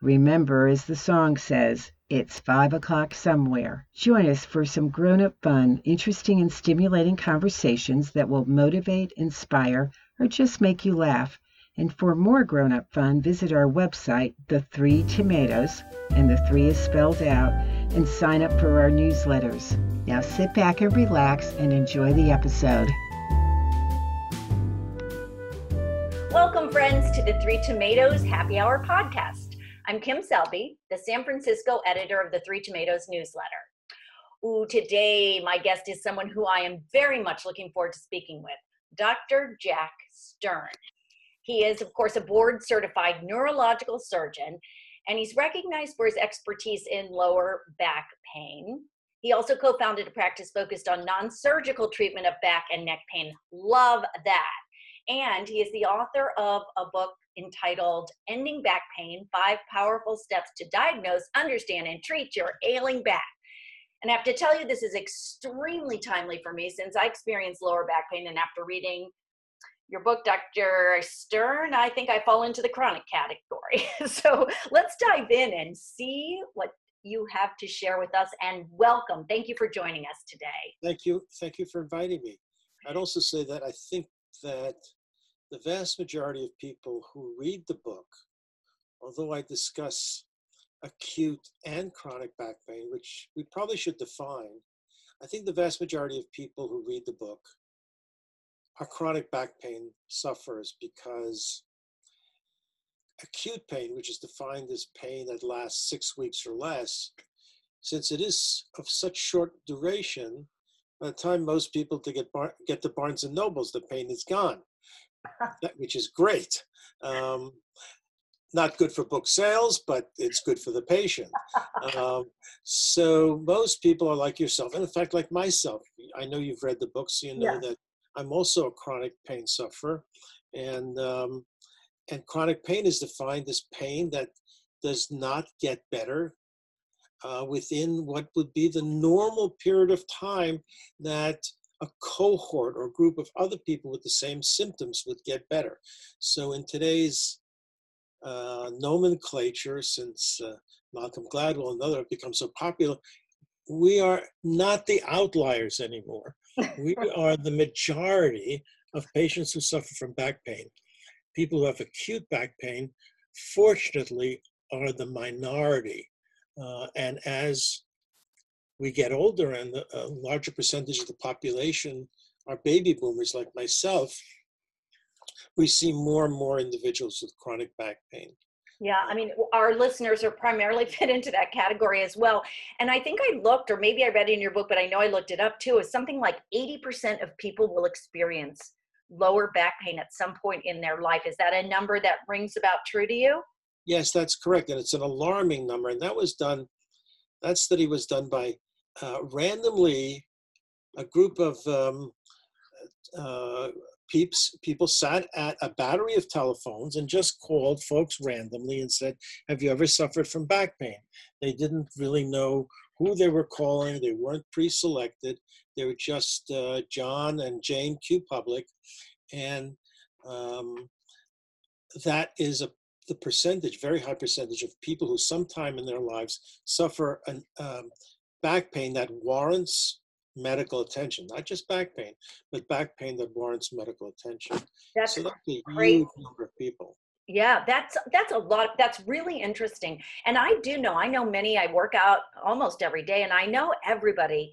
remember, as the song says, it's five o'clock somewhere. Join us for some grown up fun, interesting, and stimulating conversations that will motivate, inspire, or just make you laugh. And for more grown up fun, visit our website, The Three Tomatoes, and the three is spelled out, and sign up for our newsletters. Now sit back and relax and enjoy the episode. Welcome, friends, to the Three Tomatoes Happy Hour podcast. I'm Kim Selby, the San Francisco editor of the Three Tomatoes newsletter. Ooh, today my guest is someone who I am very much looking forward to speaking with, Dr. Jack Stern. He is, of course, a board certified neurological surgeon, and he's recognized for his expertise in lower back pain. He also co founded a practice focused on non surgical treatment of back and neck pain. Love that. And he is the author of a book entitled Ending Back Pain Five Powerful Steps to Diagnose, Understand, and Treat Your Ailing Back. And I have to tell you, this is extremely timely for me since I experienced lower back pain. And after reading your book, Dr. Stern, I think I fall into the chronic category. so let's dive in and see what you have to share with us and welcome. Thank you for joining us today. Thank you. Thank you for inviting me. I'd also say that I think that the vast majority of people who read the book, although I discuss acute and chronic back pain, which we probably should define, I think the vast majority of people who read the book are chronic back pain sufferers because acute pain, which is defined as pain that lasts six weeks or less, since it is of such short duration, by the time most people to get bar- get to Barnes and Nobles, the pain is gone, which is great. Um, not good for book sales, but it's good for the patient. Um, so most people are like yourself, and in fact, like myself. I know you've read the books, so you know yeah. that I'm also a chronic pain sufferer, and um, and chronic pain is defined as pain that does not get better uh, within what would be the normal period of time that a cohort or group of other people with the same symptoms would get better. So in today's uh, nomenclature, since uh, Malcolm Gladwell and others have become so popular, we are not the outliers anymore. we are the majority of patients who suffer from back pain. People who have acute back pain, fortunately, are the minority. Uh, and as we get older and a larger percentage of the population are baby boomers like myself, we see more and more individuals with chronic back pain. Yeah, I mean, our listeners are primarily fit into that category as well. And I think I looked, or maybe I read it in your book, but I know I looked it up too, is something like 80% of people will experience lower back pain at some point in their life. Is that a number that rings about true to you? Yes, that's correct. And it's an alarming number. And that was done, that study was done by uh, randomly a group of um, uh, peeps, people sat at a battery of telephones and just called folks randomly and said, Have you ever suffered from back pain? They didn't really know who they were calling, they weren't pre selected. They were just uh, John and Jane Q Public. And um, that is a the percentage, very high percentage of people who sometime in their lives suffer an um, back pain that warrants medical attention, not just back pain, but back pain that warrants medical attention. That's, so that's a great huge number of people. Yeah, that's that's a lot. That's really interesting. And I do know, I know many. I work out almost every day, and I know everybody,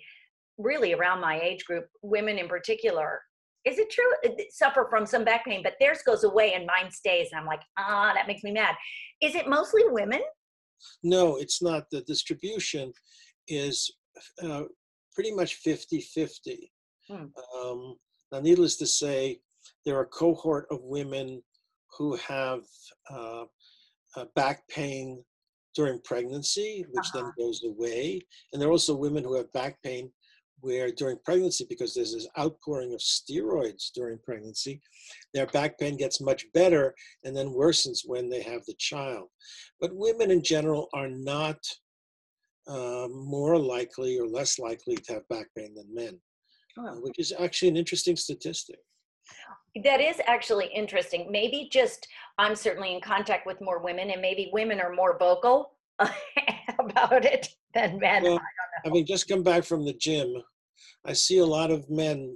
really around my age group, women in particular. Is it true? Suffer from some back pain, but theirs goes away and mine stays, and I'm like, ah, that makes me mad. Is it mostly women? No, it's not. The distribution is uh, pretty much 50 50. Hmm. Um, now, needless to say, there are a cohort of women who have uh, uh, back pain during pregnancy, which uh-huh. then goes away. And there are also women who have back pain where during pregnancy, because there's this outpouring of steroids during pregnancy, their back pain gets much better and then worsens when they have the child. But women in general are not uh, more likely or less likely to have back pain than men, uh, Oh. which is actually an interesting statistic. That is actually interesting. Maybe just I'm certainly in contact with more women, and maybe women are more vocal about it than men. Well, having just come back from the gym, I see a lot of men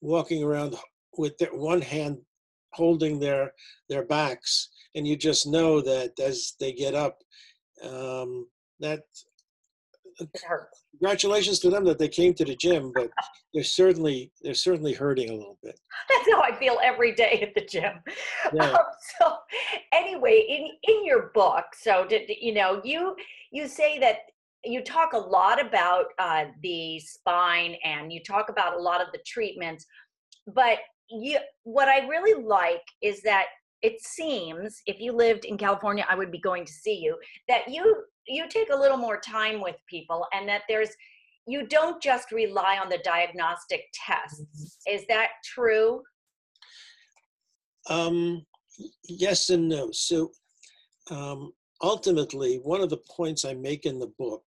walking around with their one hand holding their their backs, and you just know that as they get up, um, that it hurts. congratulations to them that they came to the gym, but they're certainly they're certainly hurting a little bit. That's how I feel every day at the gym. Yeah. Um, so, anyway, in in your book, so did you know you you say that you talk a lot about uh, the spine and you talk about a lot of the treatments, but you what I really like is that it seems if you lived in California, I would be going to see you. That you you take a little more time with people, and that there's you don't just rely on the diagnostic tests. Is that true? Um, yes and no. So um, ultimately, one of the points I make in the book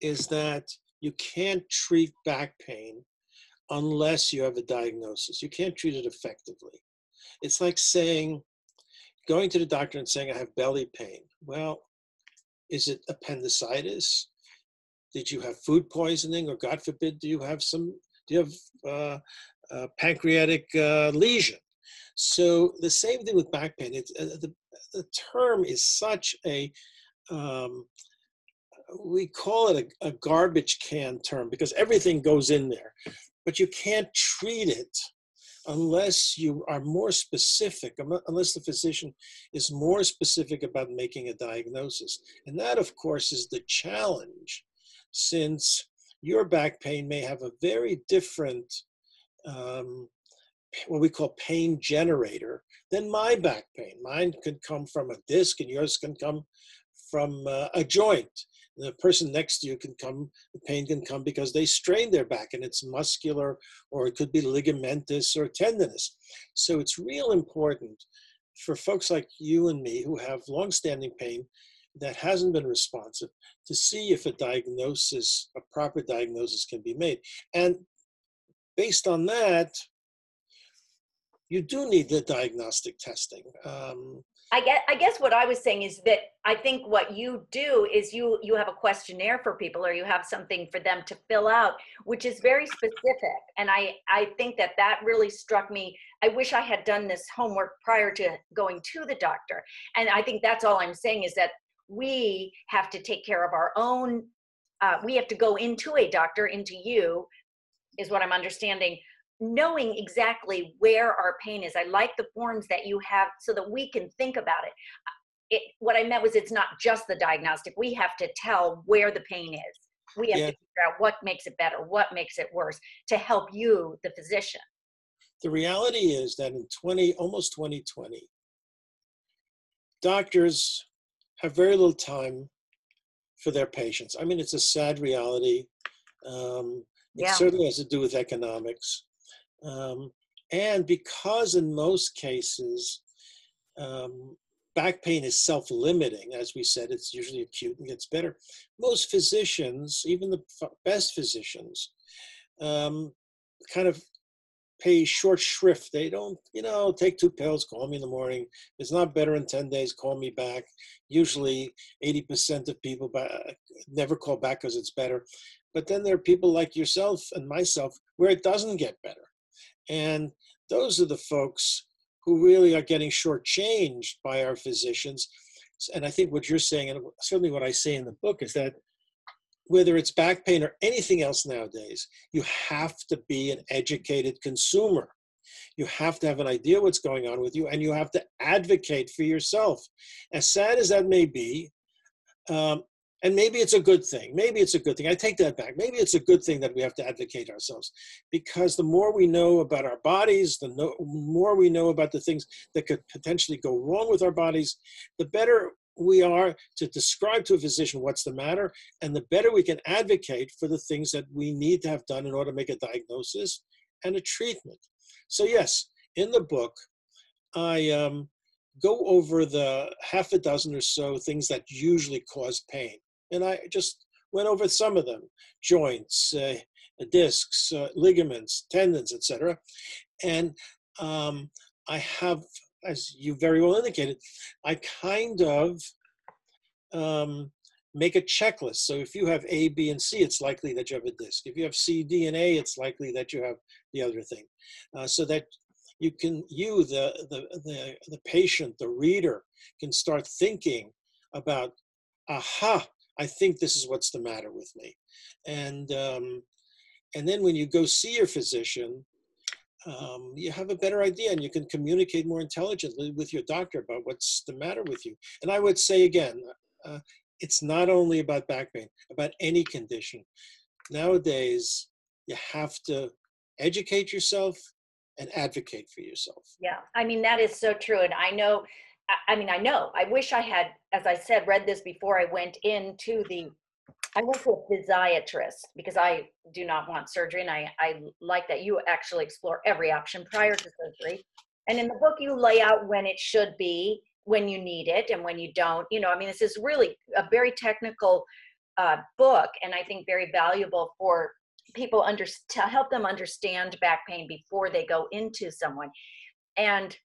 is that you can't treat back pain unless you have a diagnosis. You can't treat it effectively. It's like saying, going to the doctor and saying, I have belly pain. Well, is it appendicitis? Did you have food poisoning, or God forbid, do you have some? Do you have uh, uh, pancreatic uh, lesion? So the same thing with back pain. It's, uh, the, the term is such a, um, we call it a, a garbage can term because everything goes in there, but you can't treat it unless you are more specific, unless the physician is more specific about making a diagnosis. And that, of course, is the challenge since your back pain may have a very different um, what we call pain generator than my back pain. Mine could come from a disc, and yours can come from uh, a joint. The person next to you can come, the pain can come because they strain their back and it's muscular, or it could be ligamentous or tendinous. So it's real important for folks like you and me who have longstanding pain that hasn't been responsive to see if a diagnosis, a proper diagnosis can be made. And based on that, you do need the diagnostic testing. Um, I guess, I guess what I was saying is that I think what you do is you you have a questionnaire for people or you have something for them to fill out which is very specific. And I I think that that really struck me. I wish I had done this homework prior to going to the doctor. And I think that's all I'm saying is that we have to take care of our own uh, we have to go into a doctor into you is what I'm understanding knowing exactly where our pain is. I like the forms that you have so that we can think about it. it. What I meant was it's not just the diagnostic. We have to tell where the pain is. We have Yeah. to figure out what makes it better, what makes it worse to help you, the physician. the reality is that in 20, almost 2020, doctors have very little time for their patients. I mean, it's a sad reality. Um, it Yeah. certainly has to do with economics. Um, and because in most cases, um, back pain is self limiting, as we said, it's usually acute and gets better. Most physicians, even the f- best physicians, um, kind of pay short shrift. They don't, you know, take two pills, call me in the morning. If it's not better in 10 days, call me back. Usually 80% of people ba- never call back because it's better. But then there are people like yourself and myself where it doesn't get better. And those are the folks who really are getting shortchanged by our physicians. And I think what you're saying, and certainly what I say in the book, is that whether it's back pain or anything else nowadays, you have to be an educated consumer. You have to have an idea what's going on with you, and you have to advocate for yourself. As sad as that may be, um, and maybe it's a good thing. Maybe it's a good thing. I take that back. Maybe it's a good thing that we have to advocate ourselves because the more we know about our bodies, the no, more we know about the things that could potentially go wrong with our bodies, the better we are to describe to a physician what's the matter, and the better we can advocate for the things that we need to have done in order to make a diagnosis and a treatment. So, yes, in the book, I um, go over the half a dozen or so things that usually cause pain. And I just went over some of them joints, uh, discs, uh, ligaments, tendons, etc. And um, I have as you very well indicated, I kind of um, make a checklist. So if you have A, B, and C, it's likely that you have a disc. If you have C, D, and A, it's likely that you have the other thing. Uh, so that you can, you, the, the, the, the patient, the reader, can start thinking about, aha, I think this is what's the matter with me. And, um, and then when you go see your physician, um, you have a better idea and you can communicate more intelligently with your doctor about what's the matter with you. And I would say again, uh, it's not only about back pain, about any condition. Nowadays, you have to educate yourself and advocate for yourself. Yeah, I mean, that is so true. And I know, I mean, I know, I wish I had, as I said, read this before I went into the I went to a physiatrist because I do not want surgery, and I, I like that you actually explore every option prior to surgery. And in the book, you lay out when it should be, when you need it, and when you don't. You know, I mean, this is really a very technical uh, book, and I think very valuable for people under to help them understand back pain before they go into someone. And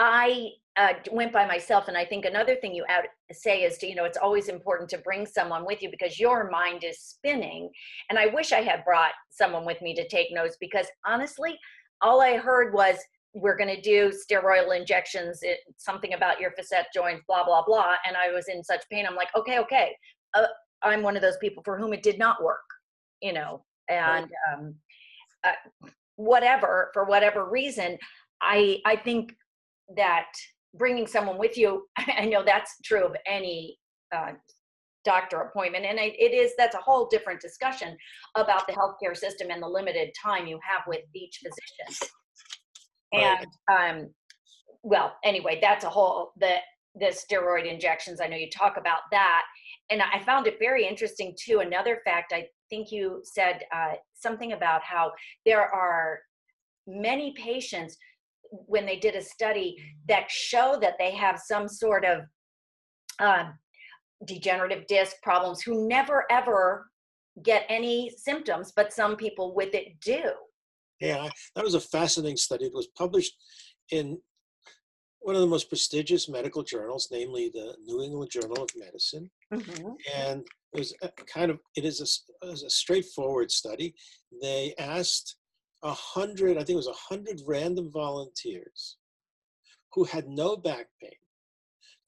I uh, went by myself, and I think another thing you out say is to you know it's always important to bring someone with you because your mind is spinning. And I wish I had brought someone with me to take notes because honestly, all I heard was we're going to do steroidal injections, it, something about your facet joints, blah blah blah. And I was in such pain. I'm like, okay, okay. Uh, I'm one of those people for whom it did not work, you know, and um, uh, whatever for whatever reason. I I think that bringing someone with you i know that's true of any uh, doctor appointment and it is that's a whole different discussion about the healthcare system and the limited time you have with each physician. And um well anyway that's a whole the the steroid injections i know you talk about that and i found it very interesting too another fact i think you said uh, something about how there are many patients when they did a study that show that they have some sort of uh, degenerative disc problems who never ever get any symptoms, but some people with it do. Yeah, that was a fascinating study. It was published in one of the most prestigious medical journals, namely the New England Journal of Medicine. Mm-hmm. And it was kind of, it is a, it a straightforward study. They asked a hundred, I think it was a hundred random volunteers who had no back pain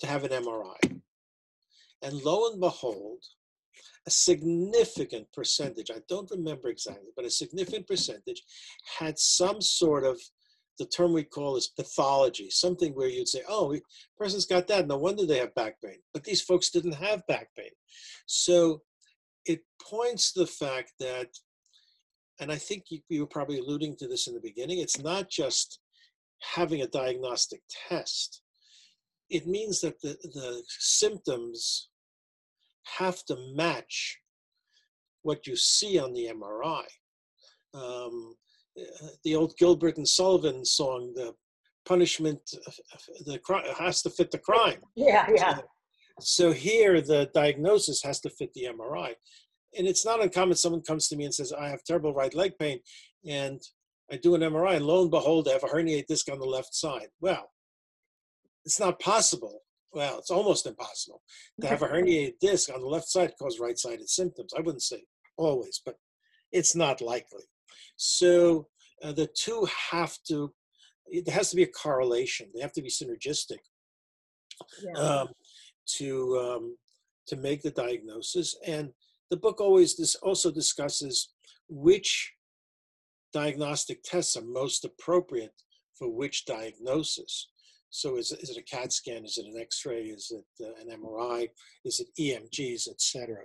to have an MRI. And lo and behold, a significant percentage, I don't remember exactly, but a significant percentage had some sort of the term we call is pathology, something where you'd say, oh, person's got that, no wonder they have back pain. But these folks didn't have back pain. So it points to the fact that and I think you, you were probably alluding to this in the beginning, it's not just having a diagnostic test. It means that the, the symptoms have to match what you see on the MRI. Um, the old Gilbert and Sullivan song, the punishment the has to fit the crime. Yeah, yeah. So, so here, the diagnosis has to fit the MRI and it's not uncommon someone comes to me and says, I have terrible right leg pain, and I do an MRI, and lo and behold, I have a herniated disc on the left side. Well, it's not possible. Well, it's almost impossible to have a herniated disc on the left side cause right sided symptoms. I wouldn't say always, but it's not likely. So uh, the two have to, there has to be a correlation, they have to be synergistic. Yeah. Um, to um, to make the diagnosis and the book always this also discusses which diagnostic tests are most appropriate for which diagnosis. So is, is it a CAT scan? Is it an X-ray? Is it uh, an MRI? Is it EMGs, etc.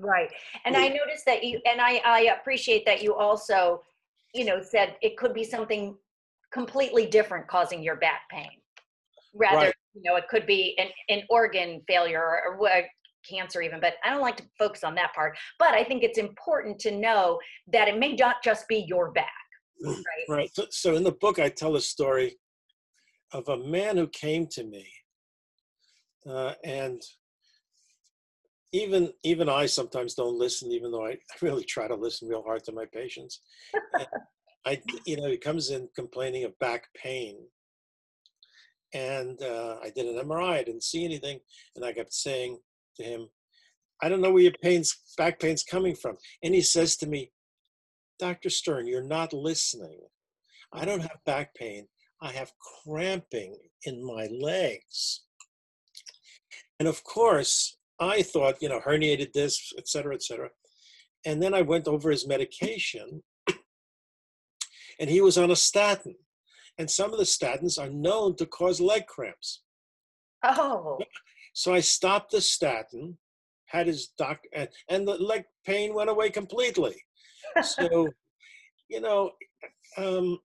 Right. And. I noticed that you, and I, I appreciate that you also, you know, said it could be something completely different causing your back pain rather right. you know, it could be an, an organ failure or, or cancer even, but I don't like to focus on that part. But I think it's important to know that it may not just be your back. Right. Right. So, so in the book, I tell a story of a man who came to me, uh, and even even I sometimes don't listen, even though I really try to listen real hard to my patients. I, you know, he comes in complaining of back pain, and uh, I did an MRI. I didn't see anything, and I kept saying to him, "I don't know where your pain's back pain's coming from." And he says to me, "Dr. Stern, you're not listening. I don't have back pain. I have cramping in my legs." And of course, I thought, you know, herniated discs, et cetera, et cetera. And then I went over his medication, and he was on a statin. And some of the statins are known to cause leg cramps. Oh. So I stopped the statin, had his doc, and, and the leg pain went away completely. So, you know, um,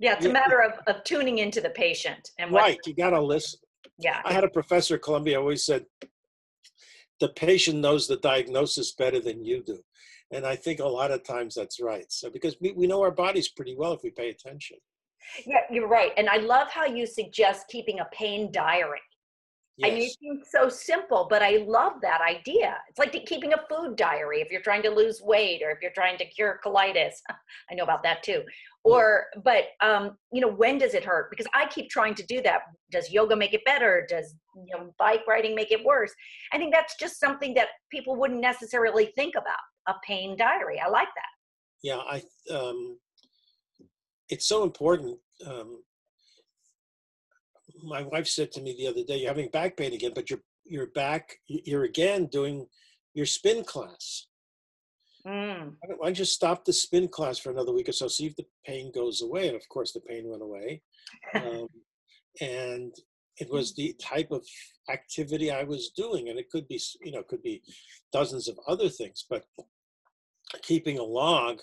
yeah, it's a matter of, of tuning into the patient and what, right, you got to listen. yeah. I had a professor at Columbia always said, the patient knows the diagnosis better than you do. And I think a lot of times that's right. So, because we, we know our bodies pretty well if we pay attention. Yeah, you're right. And I love how you suggest keeping a pain diary. I mean, it seems so simple, but I love that idea. It's like keeping a food diary if you're trying to lose weight or if you're trying to cure colitis. I know about that too. Or, but, um, you know, when does it hurt? Because I keep trying to do that. Does yoga make it better? Does, you know, bike riding make it worse? I think that's just something that people wouldn't necessarily think about a pain diary. I like that. yeah i um it's so important um my wife said to me the other day you're having back pain again but you're you're back you're again doing your spin class. Mm. why don't why don't you stop the spin class for another week or so see if the pain goes away? And of course the pain went away. Um, and it was the type of activity i was doing and it could be you know could be dozens of other things but keeping a log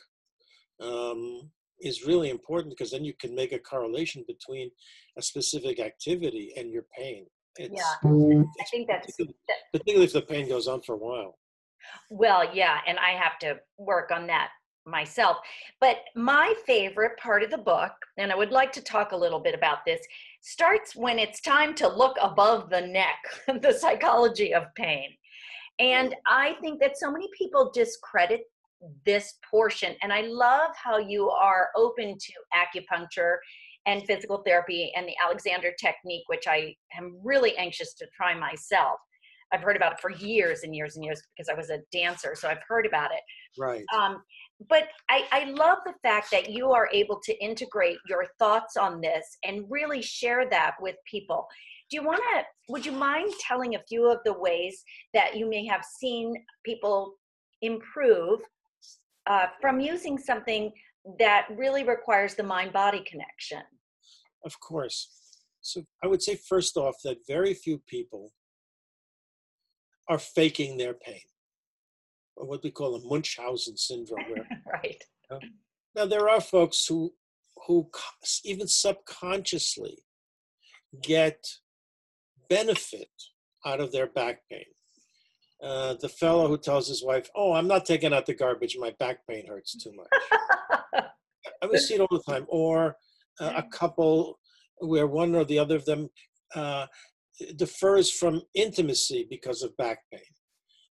um, is really important because then you can make a correlation between a specific activity and your pain it's, Yeah. Mm. I think that's particularly, particularly if the pain goes on for a while Well, yeah, and I have to work on that myself. But my favorite part of the book, and I would like to talk a little bit about this, starts when it's time to look above the neck, the psychology of pain. And I think that so many people discredit this portion. And I love how you are open to acupuncture and physical therapy and the Alexander technique, which I am really anxious to try myself. I've heard about it for years and years and years because I was a dancer, so I've heard about it. right Um, but I, I love the fact that you are able to integrate your thoughts on this and really share that with people. Do you want to, would you mind telling a few of the ways that you may have seen people improve uh, from using something that really requires the mind body connection? Of course. So I would say first off that very few people are faking their pain, or what we call a Munchausen syndrome. Where right. now there are folks who who even subconsciously get benefit out of their back pain. Uh, the fellow who tells his wife, "Oh, I'm not taking out the garbage. My back pain hurts too much." I would see it all the time. Or uh, a couple where one or the other of them uh, defers from intimacy because of back pain.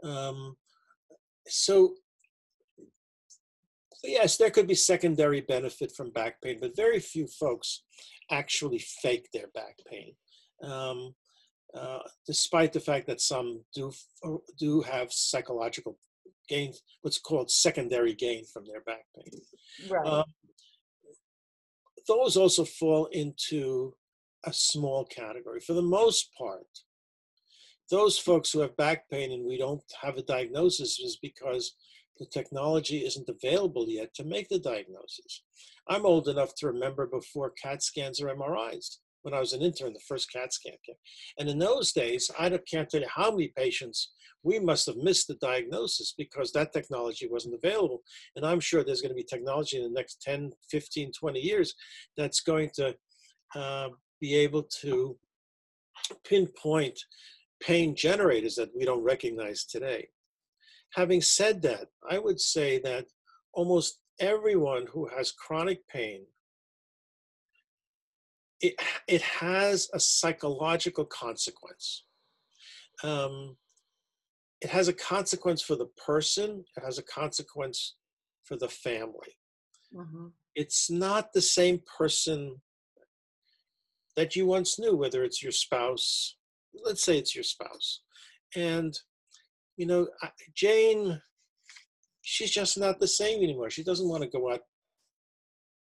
Um, so, yes, there could be secondary benefit from back pain, but very few folks actually fake their back pain. Um, uh, despite the fact that some do do have psychological gain, what's called secondary gain from their back pain right. um, those also fall into a small category. For the most part, those folks who have back pain and we don't have a diagnosis is because the technology isn't available yet to make the diagnosis. I'm old enough to remember before CAT scans or MRIs. When I was an intern, the first CAT scan came. And in those days, I can't tell you how many patients we must have missed the diagnosis because that technology wasn't available. And I'm sure there's going to be technology in the next 10, 15, 20 years that's going to uh, be able to pinpoint pain generators that we don't recognize today. Having said that, I would say that almost everyone who has chronic pain, it, it has a psychological consequence. Um, it has a consequence for the person, it has a consequence for the family. Mm-hmm. It's not the same person that you once knew, whether it's your spouse, let's say it's your spouse. And, you know, Jane, she's just not the same anymore. She doesn't want to go out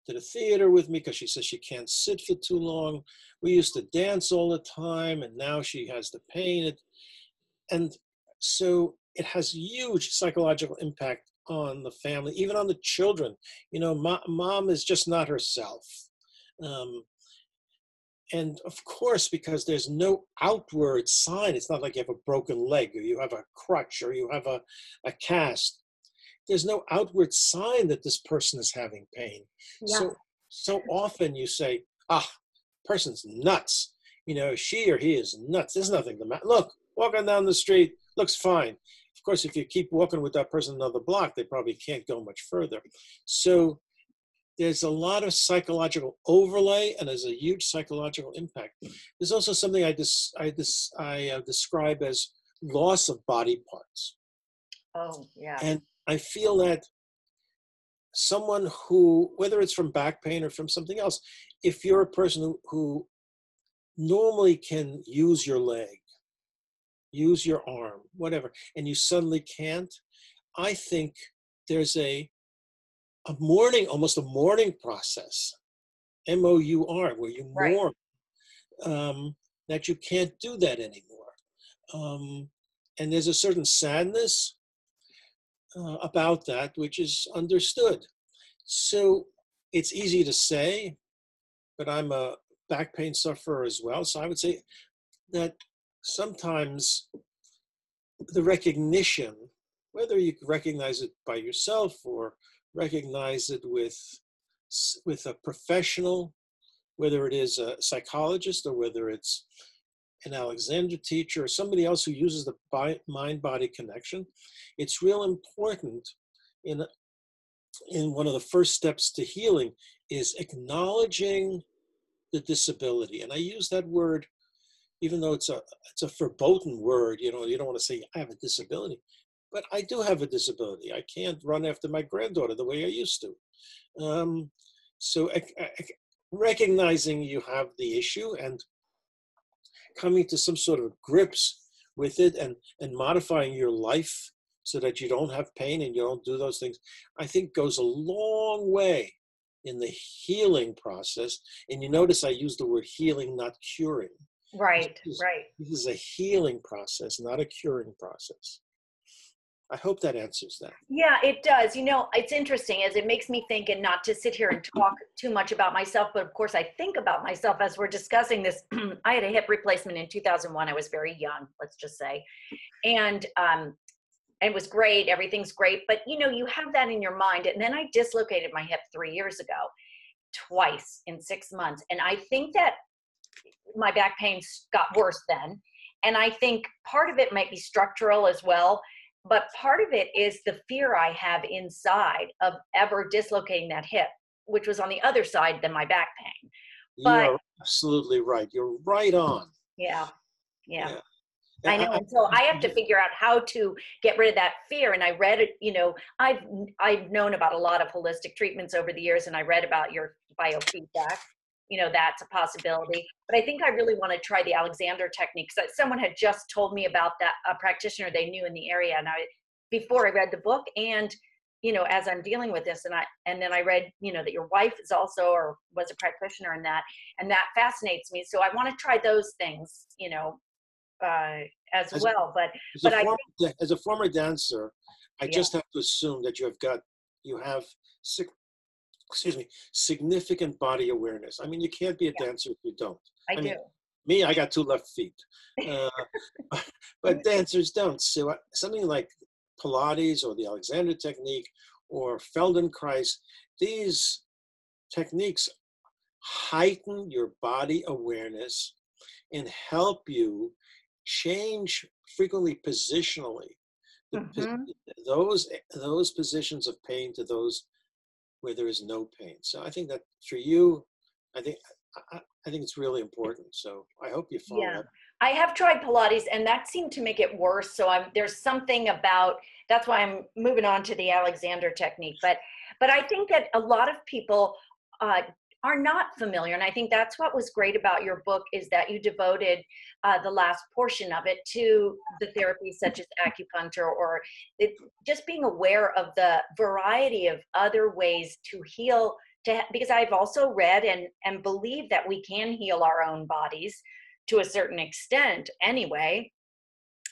to the theater with me because she says she can't sit for too long. We used to dance all the time, and now she has the pain. And so it has huge psychological impact on the family, even on the children. You know, mom, mom is just not herself. Um, and of course, because there's no outward sign, it's not like you have a broken leg or you have a crutch or you have a, a cast. There's no outward sign that this person is having pain. Yeah. So, so often you say, ah, person's nuts. You know, she or he is nuts. There's nothing the matter. Look, walking down the street, looks fine. Of course, if you keep walking with that person another block, they probably can't go much further. So there's a lot of psychological overlay and there's a huge psychological impact. There's also something I, dis, I, dis, I uh, describe as loss of body parts. Oh, yeah. And I feel that someone who, whether it's from back pain or from something else, if you're a person who, who normally can use your leg, use your arm, whatever, and you suddenly can't, I think there's a a mourning, almost a mourning process, M O U R, where you right. mourn um, that you can't do that anymore. Um, and there's a certain sadness uh, about that, which is understood. So it's easy to say, but I'm a back pain sufferer as well. So I would say that sometimes the recognition, whether you recognize it by yourself or recognize it with, with a professional, whether it is a psychologist or whether it's an Alexander teacher or somebody else who uses the mind body connection. It's real important in, in one of the first steps to healing is acknowledging the disability. And I use that word, even though it's a it's a verboten word, you know, you don't want to say I have a disability but I do have a disability. I can't run after my granddaughter the way I used to. Um, so recognizing you have the issue and coming to some sort of grips with it and, and modifying your life so that you don't have pain and you don't do those things, I think goes a long way in the healing process. And you notice I use the word healing, not curing. Right, this is, right. This is a healing process, not a curing process. I hope that answers that. Yeah, it does. You know, it's interesting as it makes me think, and not to sit here and talk too much about myself, but of course, I think about myself as we're discussing this. I had a hip replacement in 2001. I was very young, let's just say, and um, it was great. Everything's great, but you know, you have that in your mind. And then I dislocated my hip three years ago, twice in six months, and I think that my back pain got worse then. And I think part of it might be structural as well but part of it is the fear I have inside of ever dislocating that hip, which was on the other side than my back pain. But, You're absolutely right. You're right on. Yeah. Yeah. yeah. I know. And so I have to figure out how to get rid of that fear. And I read it, you know, I've I've known about a lot of holistic treatments over the years, and I read about your biofeedback you know that's a possibility but i think i really want to try the alexander techniques that someone had just told me about that a practitioner they knew in the area and i before i read the book and you know as i'm dealing with this and i and then i read you know that your wife is also or was a practitioner in that and that fascinates me so i want to try those things you know uh, as, as well but but I think, as a former dancer i yeah. just have to assume that you have got you have excuse me, significant body awareness. I mean, you can't be a yeah. dancer if you don't. I, I do. Mean, me, I got two left feet, uh, but dancers don't. So uh, something like Pilates or the Alexander technique or Feldenkrais, these techniques heighten your body awareness and help you change frequently positionally the, Mhm. those those positions of pain to those where there is no pain. So I think that for you, I think I, I think it's really important. So I hope you follow Yeah. up. I have tried Pilates and that seemed to make it worse. So I'm there's something about that's why I'm moving on to the Alexander technique. But but I think that a lot of people uh, are not familiar, and I think that's what was great about your book is that you devoted uh, the last portion of it to the therapies such as acupuncture or it, just being aware of the variety of other ways to heal. To because I've also read and and believe that we can heal our own bodies to a certain extent anyway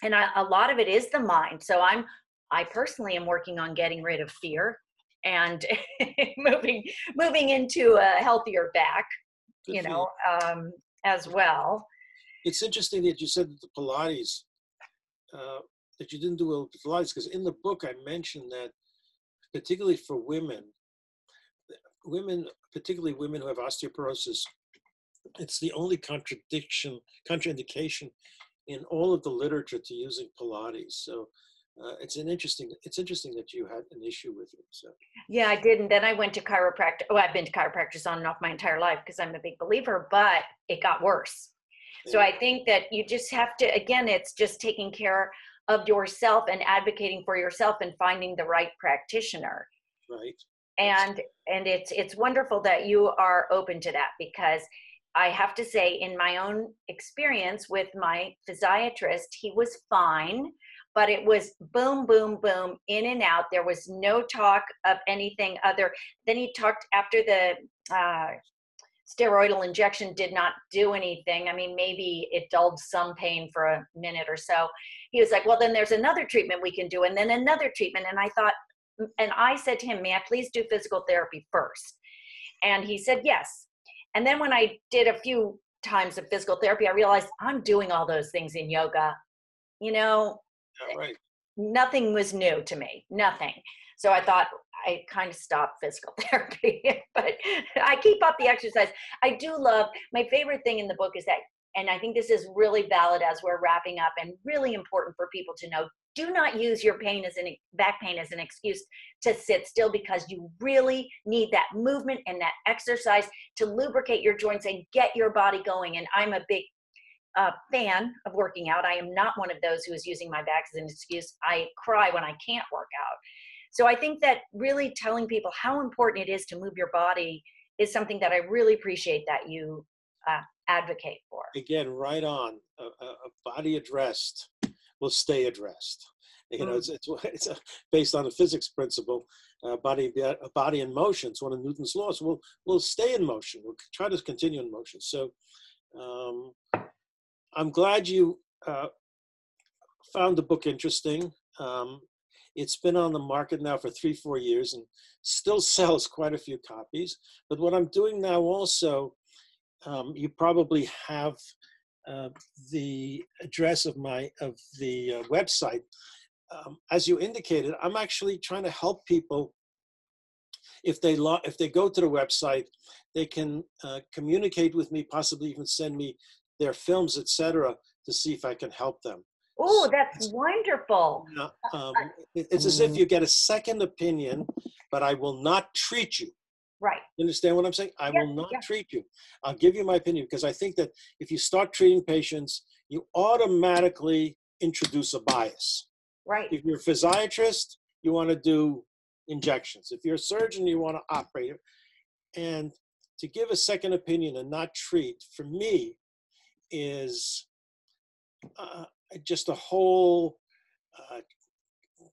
and I, a lot of it is the mind so i'm i personally am working on getting rid of fear and moving moving into a healthier back Good you know um, as well It's interesting that you said that the Pilates, uh, that you didn't do well with Pilates, because in the book I mentioned that, particularly for women, women, particularly women who have osteoporosis, it's the only contradiction, contraindication in all of the literature to using Pilates. So uh, it's an interesting, it's interesting that you had an issue with it. So. Yeah i did and then i went to chiropractor oh i've been to chiropractors on and off my entire life because i'm a big believer but it got worse. So i think that you just have to again it's just taking care of yourself and advocating for yourself and finding the right practitioner. Right. and and it's it's wonderful that you are open to that because i have to say in my own experience with my physiatrist he was fine but it was boom boom boom in and out there was no talk of anything other then he talked after the uh, steroidal injection did not do anything i mean maybe it dulled some pain for a minute or so he was like well then there's another treatment we can do and then another treatment and i thought and I said to him, May I please do physical therapy first? And he said, Yes. And then when I did a few times of physical therapy, I realized I'm doing all those things in yoga. You know, Right. nothing was new to me, nothing. So I thought I kind of stopped physical therapy, but I keep up the exercise. I do love my favorite thing in the book is that, and I think this is really valid as we're wrapping up and really important for people to know do not use your pain as an back pain as an excuse to sit still because you really need that movement and that exercise to lubricate your joints and get your body going and i'm a big uh, fan of working out i am not one of those who is using my back as an excuse i cry when i can't work out so i think that really telling people how important it is to move your body is something that i really appreciate that you uh, advocate for Again, right on. A, a, body addressed will stay addressed. You know, Mm. it's it's, it's a, based on a physics principle. Uh, body a body in motion. It's one of Newton's laws. We'll we'll stay in motion. We'll try to continue in motion. So, um, I'm glad you uh, found the book interesting. Um, it's been on the market now for three, four years and still sells quite a few copies. But what I'm doing now also, um, you probably have uh, the address of my of the uh, website. Um, as you indicated, I'm actually trying to help people. If they lo- if they go to the website, they can uh, communicate with me, possibly even send me their films, etc., to see if I can help them. oh that's wonderful Now, um, it's as if you get a second opinion, but I will not treat you. right You understand what I'm saying? I Yeah, will not yeah. treat you. I'll give you my opinion because I think that if you start treating patients, you automatically introduce a bias. right If you're a physiatrist, you want to do injections. If you're a surgeon, you want to operate. And to give a second opinion and not treat, for me, is uh, just a whole uh,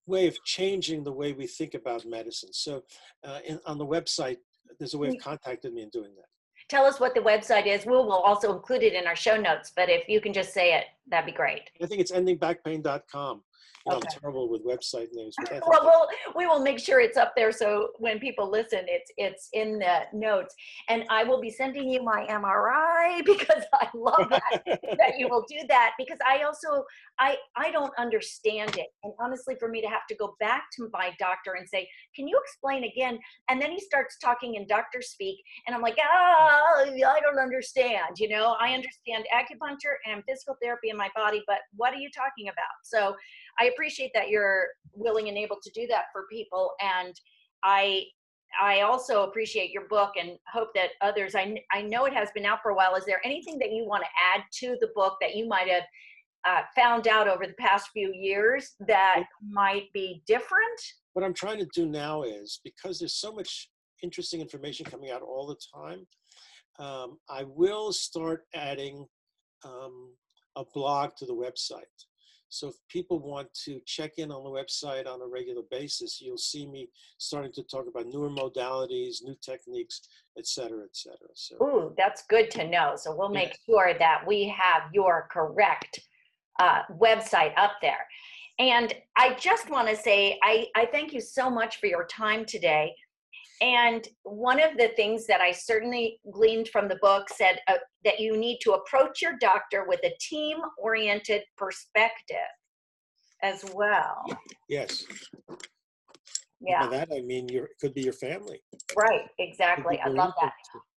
way of changing the way we think about medicine. So, uh, in, on the website, there's a way of contacting me and doing that. tell us what the website is we will also include it in our show notes but if you can just say it that'd be great I think it's endingbackpain.com. You know, Okay. I'm terrible with website names. But I think well, we'll we will make sure it's up there so when people listen, it's it's in the notes. And I will be sending you my MRI because I love that that you will do that because I also I I don't understand it. And honestly, for me to have to go back to my doctor and say, "Can you explain again?" And then he starts talking in doctor speak, and I'm like, "Ah, I don't understand." You know, I understand acupuncture and physical therapy in my body, but what are you talking about? So I appreciate that you're willing and able to do that for people, and I I also appreciate your book and hope that others. I I know it has been out for a while. Is there anything that you want to add to the book that you might have uh, found out over the past few years that might be different? what I'm trying to do now is because there's so much interesting information coming out all the time, um, I will start adding um, a blog to the website. So if people want to check in on the website on a regular basis, you'll see me starting to talk about newer modalities, new techniques, et cetera, et cetera. So Ooh, that's good to know. So we'll make sure that we have your correct uh, website up there. And I just want to say, I, I thank you so much for your time today. And one of the things that I certainly gleaned from the book said uh, that you need to approach your doctor with a team oriented perspective as well. yes, Yeah, by that I mean your it could be your family. right, exactly. I love that.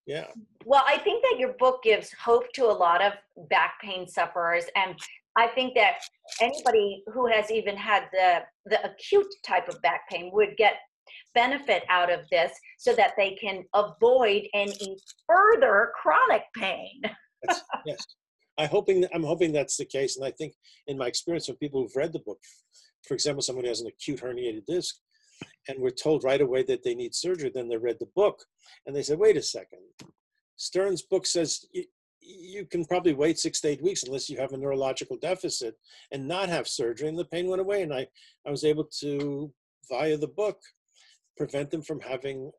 Yeah. Well, I think that your book gives hope to a lot of back pain sufferers. And I think that anybody who has even had the, the acute type of back pain would get benefit out of this so that they can avoid any further chronic pain. Yes, I hoping I'm hoping that's the case, and I think in my experience with people who've read the book, for example, someone has an acute herniated disc, and we're told right away that they need surgery, then they read the book, and they said, "Wait a second, Stern's book says." You can probably wait six to eight weeks unless you have a neurological deficit and not have surgery and the pain went away and i i was able to via the book prevent them from having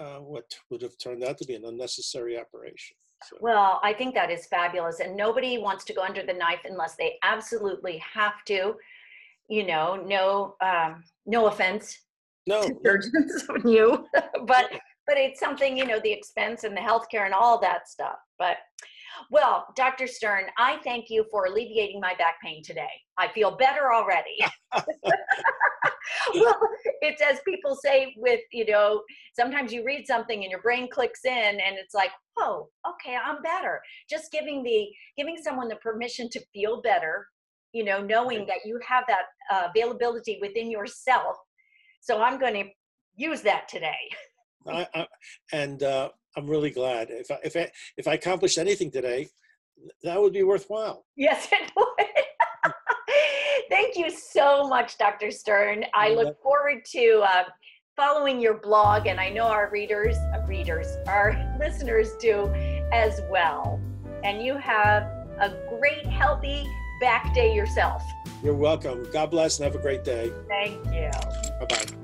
uh, what would have turned out to be an unnecessary operation so. Well, I think that is fabulous. And nobody wants to go under the knife unless they absolutely have to. You know, no um, no offense no to surgeons on you, but but it's something, you know, the expense and the healthcare and all that stuff. But well, Dr. Stern, I thank you for alleviating my back pain today. I feel better already. well, it's as people say with, you know, sometimes you read something and your brain clicks in and it's like, oh, okay, I'm better. Just giving the giving someone the permission to feel better, you know, knowing that you have that uh, availability within yourself. So I'm going to use that today. I, I, and uh, I'm really glad if I, if I, if I accomplished anything today, that would be worthwhile. Yes, it would. Thank you so much, Dr. Stern. I look forward to uh, following your blog, and I know our readers, uh, readers, our listeners do as well. And you have a great, healthy back day yourself. You're welcome. God bless and have a great day. Thank you. Bye bye.